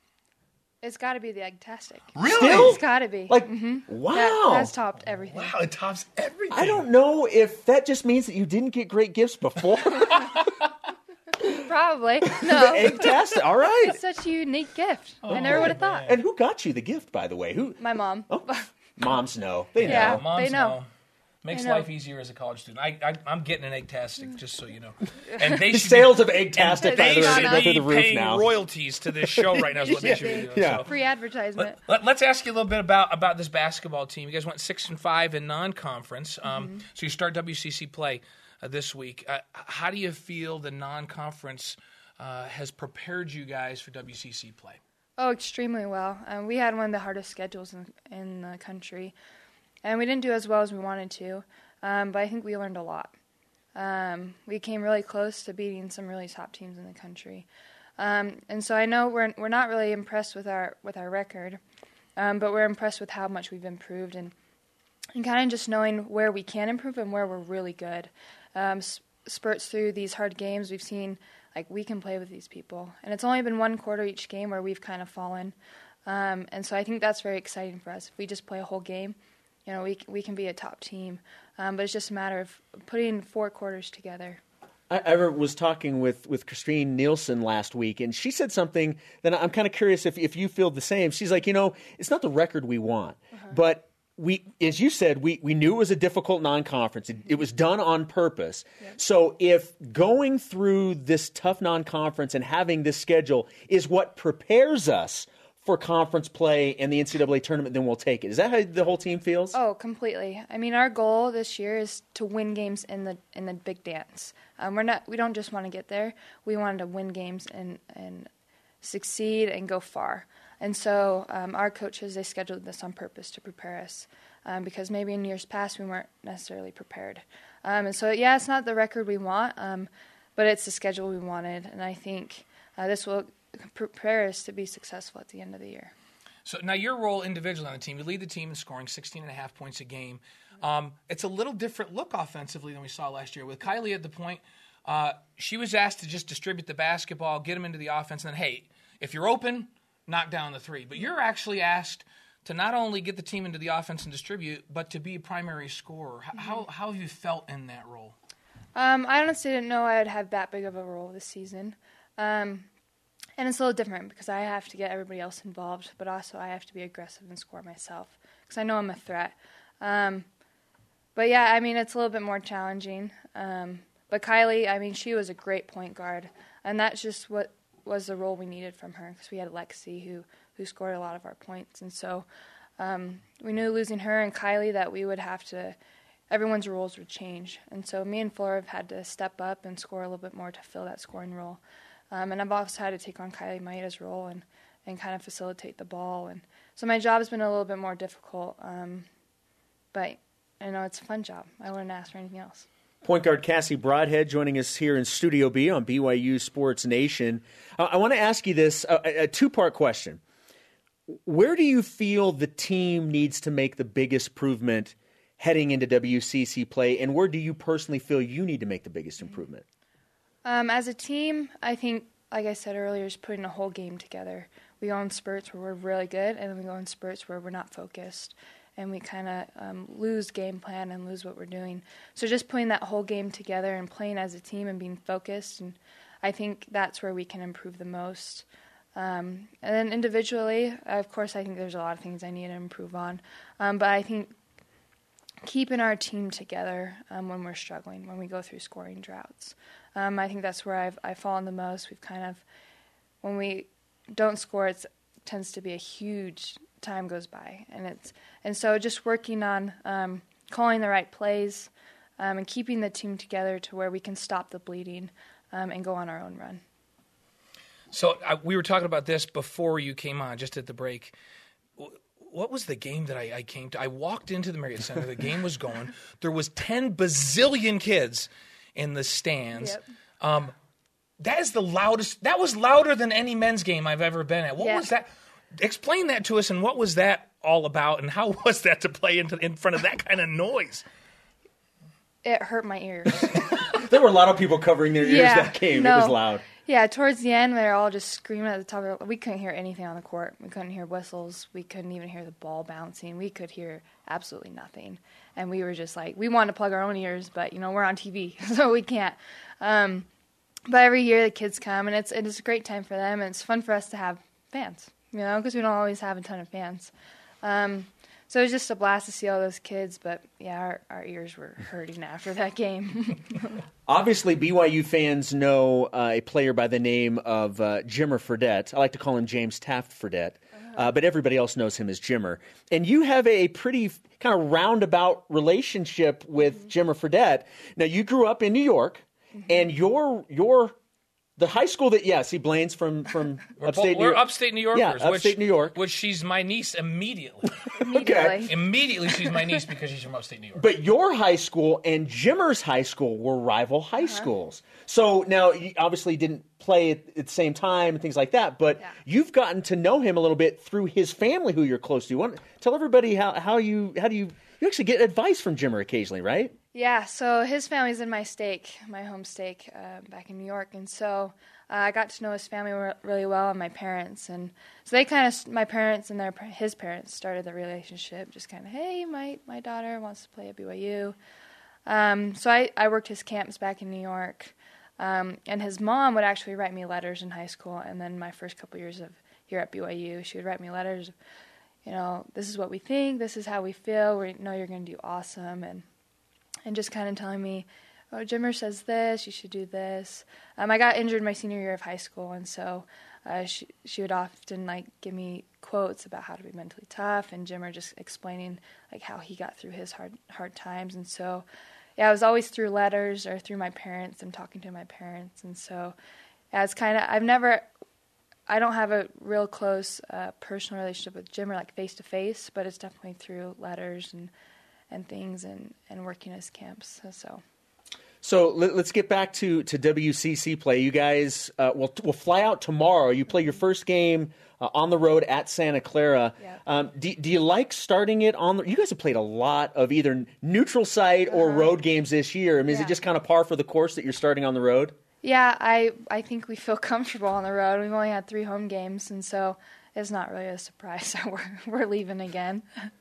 It's got to be the egg-tastic. Really? It's got to be. Like Mhm. wow. That, that's topped everything. Wow, it tops everything. I don't know if that just means that you didn't get great gifts before. Probably. No. Egg-tastic. All right. It's such a unique gift. I never would have thought. And who got you the gift, by the way? Who? My mom. Moms know. They know. Yeah. Moms They know. Makes know. life easier as a college student. I, I, I'm getting an egg-tastic, just so you know. And they The should sales be, of Egg-tastic, by they the way, should should through be the roof paying now. royalties to this show right now. Is what they should be doing. Yeah. So. Free advertisement. Let, us ask you a little bit about about this basketball team. You guys went six and five in non-conference, um, Mm-hmm. so you start WCC play uh, this week. Uh, how do you feel the non-conference uh, has prepared you guys for WCC play? Oh, extremely well. Um, we had one of the hardest schedules in, in the country, and we didn't do as well as we wanted to. Um, but I think we learned a lot. Um, we came really close to beating some really top teams in the country, um, and so I know we're we're not really impressed with our with our record, um, but we're impressed with how much we've improved and and kind of just knowing where we can improve and where we're really good. Um, spurts through these hard games, we've seen like we can play with these people, and it's only been one quarter each game where we've kind of fallen, um, and so I think that's very exciting for us. If we just play a whole game, you know, we we can be a top team, um, but it's just a matter of putting four quarters together. I, I was talking with, with Christine Nielsen last week, and she said something that I'm kind of curious if, if you feel the same. She's like, you know, it's not the record we want, but we, as you said, we, we knew it was a difficult non conference. It, it was done on purpose. So if going through this tough non conference and having this schedule is what prepares us for conference play and the NCAA tournament, then we'll take it. Is that how the whole team feels? Oh, completely. I mean, our goal this year is to win games in the in the big dance. Um, we're not. We don't just want to get there. We wanted to win games and and succeed and go far. And so um, our coaches they scheduled this on purpose to prepare us um, because maybe in years past we weren't necessarily prepared. Um, and so yeah, it's not the record we want, um, but it's the schedule we wanted, and I think uh, this will prepare us to be successful at the end of the year. So now your role individually on the team, you lead the team in scoring 16 and a half points a game. Um, it's a little different look offensively than we saw last year. With Kylie at the point, uh, she was asked to just distribute the basketball, get them into the offense, and then, hey, if you're open, knock down the three. But you're actually asked to not only get the team into the offense and distribute, but to be a primary scorer. H- How, how have you felt in that role? Um, I honestly didn't know I would have that big of a role this season. Um, and it's a little different because I have to get everybody else involved, but also I have to be aggressive and score myself because I know I'm a threat. Um, but yeah, I mean, it's a little bit more challenging. Um, but Kylie, I mean, she was a great point guard, and that's just what was the role we needed from her because we had Lexi who who scored a lot of our points, and so um, we knew losing her and Kylie that we would have to everyone's roles would change. And so me and Flora have had to step up and score a little bit more to fill that scoring role. Um, and I've also had to take on Kylie Maeda's role and, and kind of facilitate the ball. And so my job has been a little bit more difficult. Um, but I know it's a fun job. I wouldn't ask for anything else. Point guard Cassie Broadhead joining us here in Studio B on BYU Sports Nation. Uh, I want to ask you this a, a two part question. Where do you feel the team needs to make the biggest improvement heading into WCC play, and where do you personally feel you need to make the biggest improvement? Um, as a team, I think, like I said earlier, is putting a whole game together. We go in spurts where we're really good, and then we go in spurts where we're not focused, and we kind of um, lose game plan and lose what we're doing. So just putting that whole game together and playing as a team and being focused, and I think that's where we can improve the most. Um, and then individually, of course, I think there's a lot of things I need to improve on. Um, but I think keeping our team together um, when we're struggling, when we go through scoring droughts, um, I think that's where I've I've fallen the most. We've kind of when we don't score, it tends to be a huge time goes by, and it's and so just working on um, calling the right plays um, and keeping the team together to where we can stop the bleeding um, and go on our own run. So I, we were talking about this before you came on, just at the break. What was the game that I, I came to? I walked into the Marriott Center. The game was going. There was ten bazillion kids in the stands. Yep. Um, that is the loudest. That was louder than any men's game I've ever been at. What Yeah. was that? Explain that to us, and what was that all about, and how was that to play into, in front of that kind of noise? It hurt my ears. There were a lot of people covering their ears Yeah, that game. It was loud. Yeah, towards the end, they were all just screaming at the top of their We couldn't hear anything on the court. We couldn't hear whistles. We couldn't even hear the ball bouncing. We could hear absolutely nothing. And we were just like, we wanted to plug our own ears, but, you know, we're on TV, so we can't. Um, but every year the kids come, and it's, it's a great time for them, and it's fun for us to have fans, you know, because we don't always have a ton of fans. Um, so it was just a blast to see all those kids, but yeah, our, our ears were hurting after that game. Obviously, BYU fans know uh, a player by the name of uh, Jimmer Fredette. I like to call him James Taft Fredette, uh, but everybody else knows him as Jimmer. And you have a pretty kind of roundabout relationship with Jimmer Fredette. Now, you grew up in New York, and your your the high school that yeah, see Blaine's from from upstate New York. We're York. upstate New Yorkers. Yeah, upstate which, New York. Which she's my niece immediately. Immediately. immediately, she's my niece because she's from upstate New York. But your high school and Jimmer's high school were rival high Uh-huh. schools. So now you obviously didn't play at, at the same time and things like that, but Yeah. you've gotten to know him a little bit through his family who you're close to. Want, tell everybody how, how you how do you you actually get advice from Jimmer occasionally, right? Yeah, so his family's in my stake, my home stake uh, back in New York, and so uh, I got to know his family re- really well and my parents, and so they kind of my parents and their his parents started the relationship, just kind of hey, my my daughter wants to play at BYU, um, so I I worked his camps back in New York, um, and his mom would actually write me letters in high school, and then my first couple years of here at BYU, she would write me letters. You know, this is what we think. This is how we feel. We know you're going to do awesome, and and just kind of telling me, "Oh, Jimmer says this. You should do this." Um, I got injured my senior year of high school, and so uh, she she would often like give me quotes about how to be mentally tough, and Jimmer just explaining like how he got through his hard hard times, and so yeah, it was always through letters or through my parents and talking to my parents, and so yeah, it's kind of I've never. I don't have a real close uh, personal relationship with Jimmer, like face to face, but it's definitely through letters and and things and, and working as camps. So So let, us get back to, to WCC play. You guys uh, will will fly out tomorrow. You play your first game uh, on the road at Santa Clara. Yeah. Um, do, do you like starting it on? The, you guys have played a lot of either neutral site or road games this year. I mean, is it just kind of par for the course that you're starting on the road? yeah, I I think we feel comfortable on the road. We've only had three home games, and so it's not really a surprise that we're we're leaving again.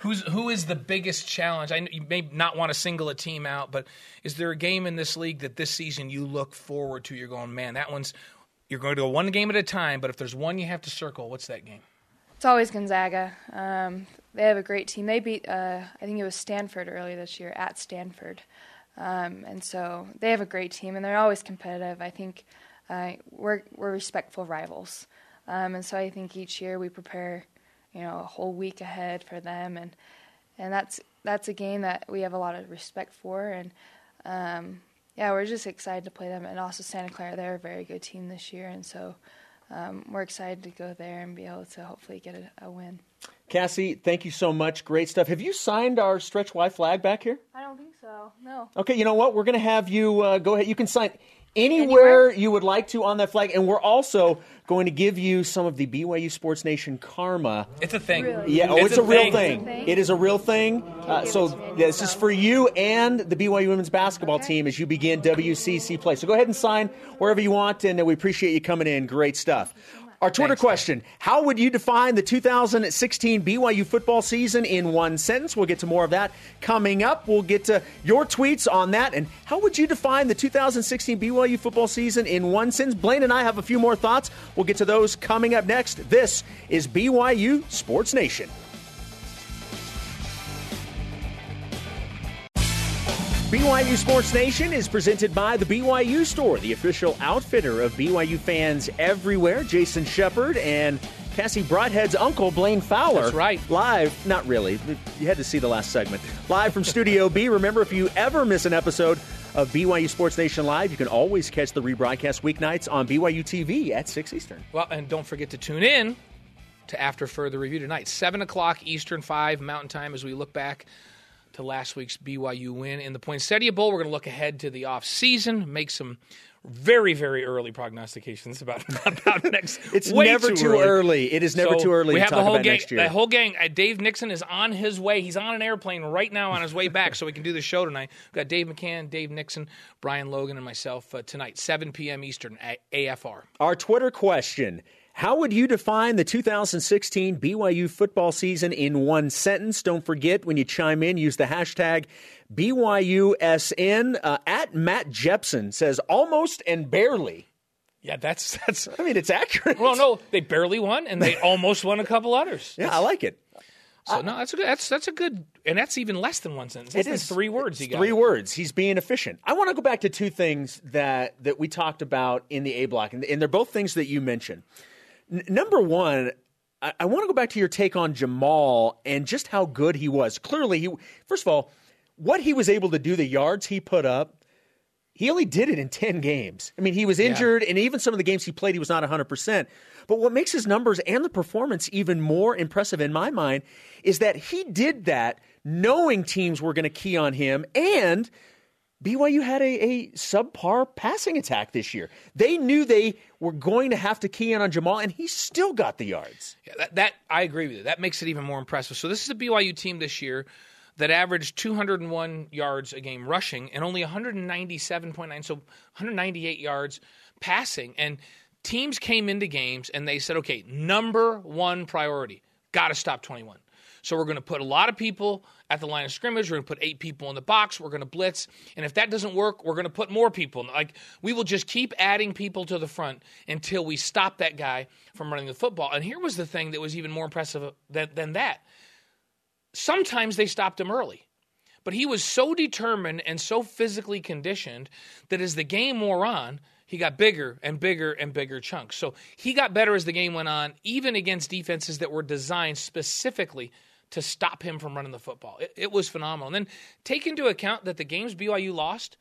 Who's who is the biggest challenge? I you may not want to single a team out, but is there a game in this league that this season you look forward to? You're going, man, that one's. You're going to go one game at a time, but if there's one you have to circle, what's that game? It's always Gonzaga. Um, they have a great team. They beat uh, I think it was Stanford earlier this year at Stanford, um, and so they have a great team and they're always competitive. I think uh, we're we're respectful rivals, um, and so I think each year we prepare, you know, a whole week ahead for them, and and that's that's a game that we have a lot of respect for, and um, yeah, we're just excited to play them. And also Santa Clara, they're a very good team this year, and so um, we're excited to go there and be able to hopefully get a, a win. Cassie, thank you so much. Great stuff. Have you signed our stretch Y flag back here? I don't think so. No. Okay, you know what? We're going to have you uh, go ahead. You can sign anywhere, Anywhere? you would like to on that flag, and we're also going to give you some of the BYU Sports Nation karma. It's a thing. Really? Yeah, oh, it's, a, real thing. thing? It is a real thing. Uh, so it to this is for you and the BYU women's basketball Okay. team as you begin WCC play. So go ahead and sign wherever you want, and uh, we appreciate you coming in. Great stuff. Our Twitter Thanks, question How would you define the 2016 BYU football season in one sentence? We'll get to more of that coming up. We'll get to your tweets on that. And how would you define the 2016 BYU football season in one sentence? Blaine and I have a few more thoughts. We'll get to those coming up next. This is BYU Sports Nation. BYU Sports Nation is presented by the BYU Store, the official outfitter of BYU fans everywhere. Jason Shepard and Cassie Broadhead's uncle, Blaine Fowler. That's right. Live, not really. You had to see the last segment. Live from Studio B. Remember, if you ever miss an episode of BYU Sports Nation Live, you can always catch the rebroadcast weeknights on BYU TV at 6 Eastern. Well, and don't forget to tune in to After Further Review tonight, 7 o'clock Eastern, 5 Mountain Time, as we look back to last week's BYU win in the Poinsettia Bowl. We're going to look ahead to the off season, make some very, very early prognostications about, about next. It's never too early. It is never So too early We to have talk the whole gang. The whole gang. Uh, Dave Nixon is on his way. He's on an airplane right now on his way back, so we can do the show tonight. We've got Dave McCann, Dave Nixon, Brian Logan, and myself uh, tonight, 7 p.m. Eastern, at AFR. Our Twitter question How would you define the 2016 BYU football season in one sentence? Don't forget when you chime in, use the hashtag BYUSN. Uh, at Matt Jepson says almost and barely. Yeah, that's that's. I mean, it's accurate. Well, no, they barely won, and they almost won a couple others. Yeah, I like it. So no, that's a good. That's that's a good, and that's even less than one sentence. That's It is three words. He got Three words. He's being efficient. I want to go back to two things that that we talked about in the A block, and, and they're both things that you mentioned. N- number one, I, I want to go back to your take on Jamaal and just how good he was. Clearly, he first of all, what he was able to do, the yards he put up. He only did it in 10 games. I mean, he was injured, and even some of the games he played, he was not 100%. But what makes his numbers and the performance even more impressive in my mind is that he did that knowing teams were going to key on him, and BYU had a, a subpar passing attack this year. They knew they were going to have to key in on Jamaal, and he still got the yards. Yeah, that, that I agree with you. That makes it even more impressive. So this is a BYU team this year that averaged 201 yards a game rushing and only 197.9, so 198 yards passing. And teams came into games and they said, okay, number one priority, got to stop 21. So we're going to put a lot of people at the line of scrimmage. We're going to put eight people in the box. We're going to blitz, and if that doesn't work, we're going to put more people. Like we will just keep adding people to the front until we stop that guy from running the football. And here was the thing that was even more impressive than, than that. Sometimes they stopped him early. But he was so determined and so physically conditioned that as the game wore on, he got bigger and bigger and bigger chunks. So he got better as the game went on, even against defenses that were designed specifically to stop him from running the football. It, it was phenomenal. And then take into account that the games BYU lost,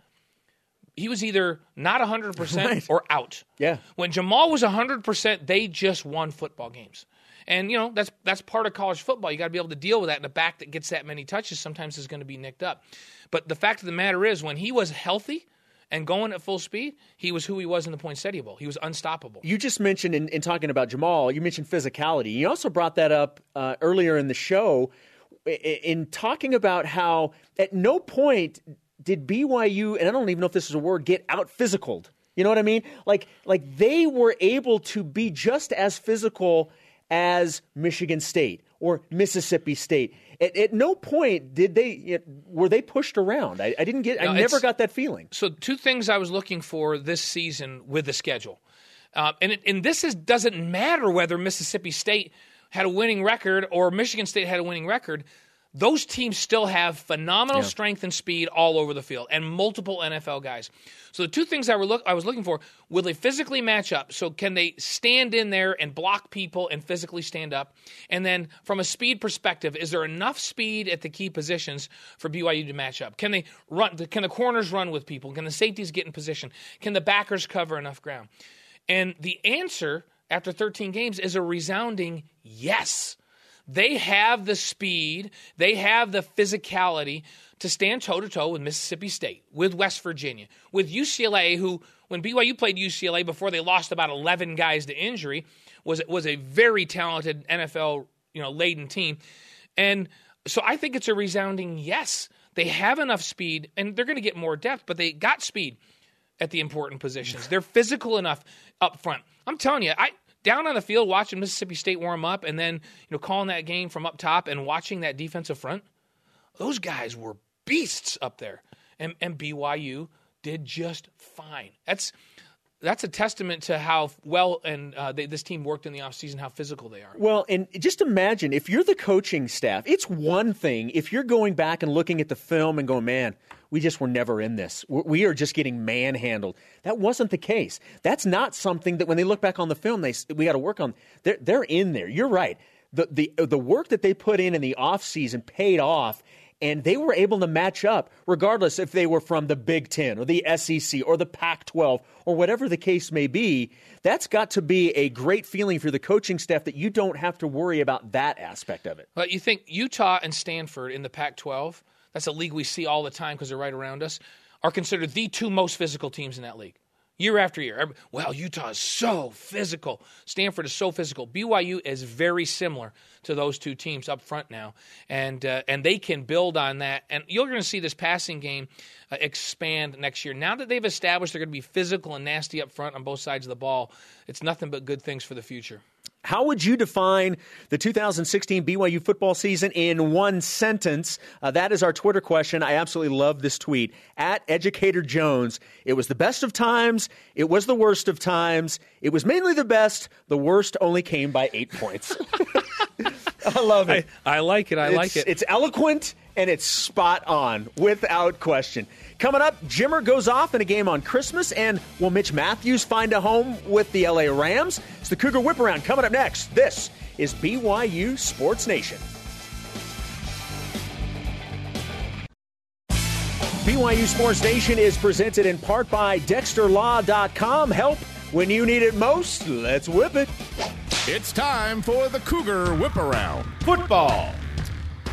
he was either not 100% Right. or out. Yeah. When Jamaal was 100%, they just won football games. And you know, that's that's part of college football. You got to be able to deal with that and a back that gets that many touches sometimes is going to be nicked up. But the fact of the matter is when he was healthy and going at full speed, he was who he was in the Poinsettia Bowl. He was unstoppable. You just mentioned in, in talking about Jamaal, you mentioned physicality. You also brought that up uh, earlier in the show in talking about how at no point did BYU, and I don't even know if this is a word, get out physicaled. You know what I mean? Like, like they were able to be just as physical as Michigan State or Mississippi State. At, at no point did they were they pushed around. I, I didn't get. No, I never got that feeling. So two things I was looking for this season with the schedule, uh, and it, and this is doesn't matter whether Mississippi State had a winning record or Michigan State had a winning record. Those teams still have phenomenal strength and speed all over the field, and multiple NFL guys. So the two things I were look I was looking for: will they physically match up? So can they stand in there and block people and physically stand up? And then from a speed perspective, is there enough speed at the key positions for BYU to match up? Can they run? Can the corners run with people? Can the safeties get in position? Can the backers cover enough ground? And the answer after 13 games is a resounding yes. They have the speed, they have the physicality to stand toe to toe with Mississippi State, with West Virginia, with UCLA, who, when BYU played UCLA before they lost about 11 guys to injury, was was a very talented NFL you know laden team, and so I think it's a resounding yes. They have enough speed, and they're going to get more depth, but they got speed at the important positions. They're physical enough up front. I'm telling you, I down on the field watching Mississippi State warm up and then, you know, calling that game from up top and watching that defensive front, those guys were beasts up there. And and BYU did just fine. That's that's a testament to how well and uh, they, this team worked in the offseason, how physical they are. Well, and just imagine if you're the coaching staff, it's one thing if you're going back and looking at the film and going, man, we just were never in this. We are just getting manhandled. That wasn't the case. That's not something that when they look back on the film, they we got to work on. They're, they're in there. You're right. The, the, the work that they put in in the offseason paid off and they were able to match up regardless if they were from the Big Ten or the SEC or the Pac 12 or whatever the case may be. That's got to be a great feeling for the coaching staff that you don't have to worry about that aspect of it. But you think Utah and Stanford in the Pac 12, that's a league we see all the time because they're right around us, are considered the two most physical teams in that league year after year. Well, Utah is so physical. Stanford is so physical. BYU is very similar to those two teams up front now, and uh, and they can build on that. And you're going to see this passing game uh, expand next year. Now that they've established they're going to be physical and nasty up front on both sides of the ball, it's nothing but good things for the future. How would you define the 2016 BYU football season in one sentence? Uh, that is our Twitter question. I absolutely love this tweet. At Educator Jones, it was the best of times. It was the worst of times. It was mainly the best. The worst only came by eight points. I love it. I, I, like it. I it's, like it. It's eloquent and it's spot on without question. Coming up, Jimmer goes off in a game on Christmas, and will Mitch Mathews find a home with the LA Rams? It's the Cougar Whip Around coming up next. This is BYU Sports Nation. BYU Sports Nation is presented in part by DexterLaw.com. Help when you need it most. Let's whip it. It's time for the Cougar Whip Around. Football.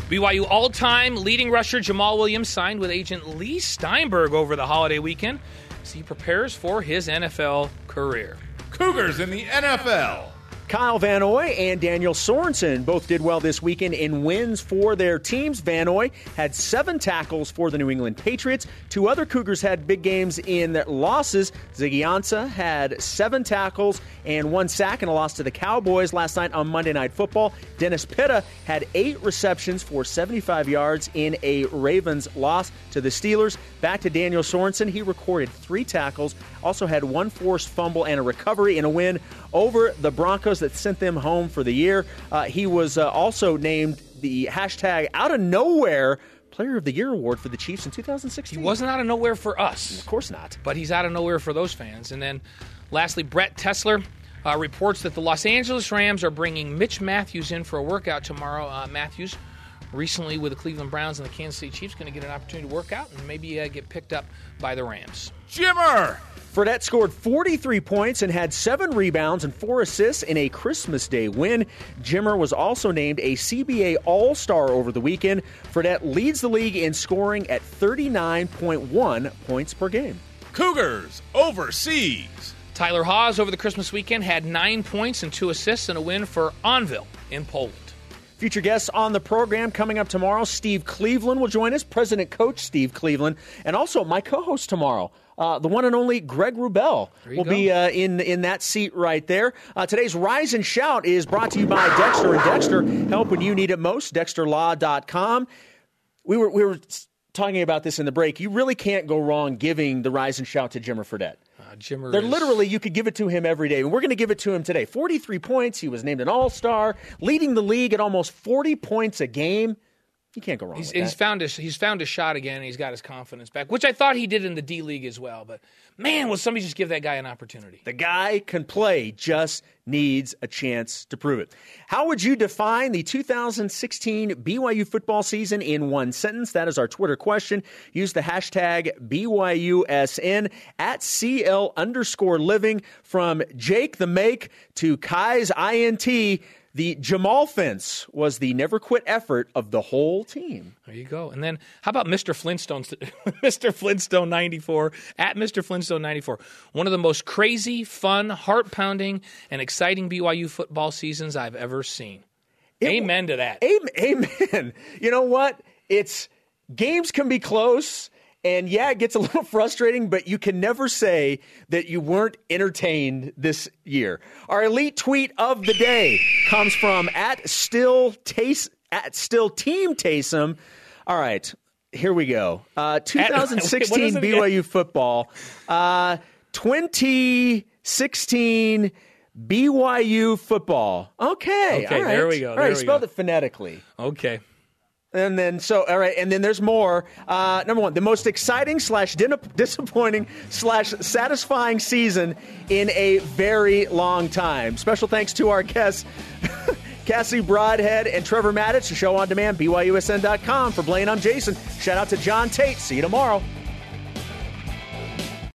BYU all time leading rusher Jamaal Williams signed with agent Leigh Steinberg over the holiday weekend as he prepares for his NFL career. Cougars in the NFL. Kyle Van Noy and Daniel Sorensen both did well this weekend in wins for their teams. Van Noy had seven tackles for the New England Patriots. Two other Cougars had big games in losses. Ziggy had seven tackles and one sack in a loss to the Cowboys last night on Monday Night Football. Dennis Pitta had eight receptions for 75 yards in a Ravens loss to the Steelers. Back to Daniel Sorensen. He recorded three tackles, also had one forced fumble and a recovery in a win over the Broncos that sent them home for the year. Uh, he was uh, also named the hashtag out of nowhere Player of the Year award for the Chiefs in 2016. He wasn't out of nowhere for us. Of course not. But he's out of nowhere for those fans. And then lastly, Brett Tessler. Uh, reports that the Los Angeles Rams are bringing Mitch Mathews in for a workout tomorrow. Uh, Mathews, recently with the Cleveland Browns and the Kansas City Chiefs, going to get an opportunity to work out and maybe uh, get picked up by the Rams. Jimmer! Fredette scored 43 points and had seven rebounds and four assists in a Christmas Day win. Jimmer was also named a CBA All Star over the weekend. Fredette leads the league in scoring at 39.1 points per game. Cougars overseas. Tyler Haws over the Christmas weekend had nine points and two assists in a win for Anwil in Poland. Future guests on the program coming up tomorrow. Steve Cleveland will join us, President Coach Steve Cleveland, and also my co host tomorrow. Uh, the one and only Greg Wrubell will go. be uh, in in that seat right there. Uh, today's Rise and Shout is brought to you by Dexter and Dexter. Help when you need it most. DexterLaw.com. We were we were talking about this in the break. You really can't go wrong giving the Rise and Shout to Jimmer Fredette. Jimmer They're is- literally, you could give it to him every day. And we're going to give it to him today. 43 points. He was named an All Star, leading the league at almost 40 points a game. You can't go wrong He's, with he's that. found his he's found his shot again. and He's got his confidence back, which I thought he did in the D League as well. But man, will somebody just give that guy an opportunity? The guy can play, just needs a chance to prove it. How would you define the 2016 BYU football season in one sentence? That is our Twitter question. Use the hashtag BYUSN at CL underscore living from Jake the Make to Kai's INT. The Jamaal fence was the never quit effort of the whole team. There you go. And then how about Mr. Flintstone, Mr. Flintstone 94 at Mr. Flintstone 94. One of the most crazy, fun, heart pounding, and exciting BYU football seasons I've ever seen. Amen to that. Amen. Amen. You know what? It's games can be close And yeah, it gets a little frustrating, but you can never say that you weren't entertained this year. Our elite tweet of the day comes from at still taste at still team Taysom. All right, here we go. Uh, 2016 BYU football. Uh, 2016 BYU football. Okay, Okay, all right. there we go, All there spelled go. it phonetically. Okay. And then, so, all right, and then there's more. Uh, number one, the most exciting slash disappointing slash satisfying season in a very long time. Special thanks to our guests, Cassie Broadhead and Trevor Matich. The show on demand, BYUSN.com. For Blaine, I'm Jason. Shout out to John Tate. See you tomorrow.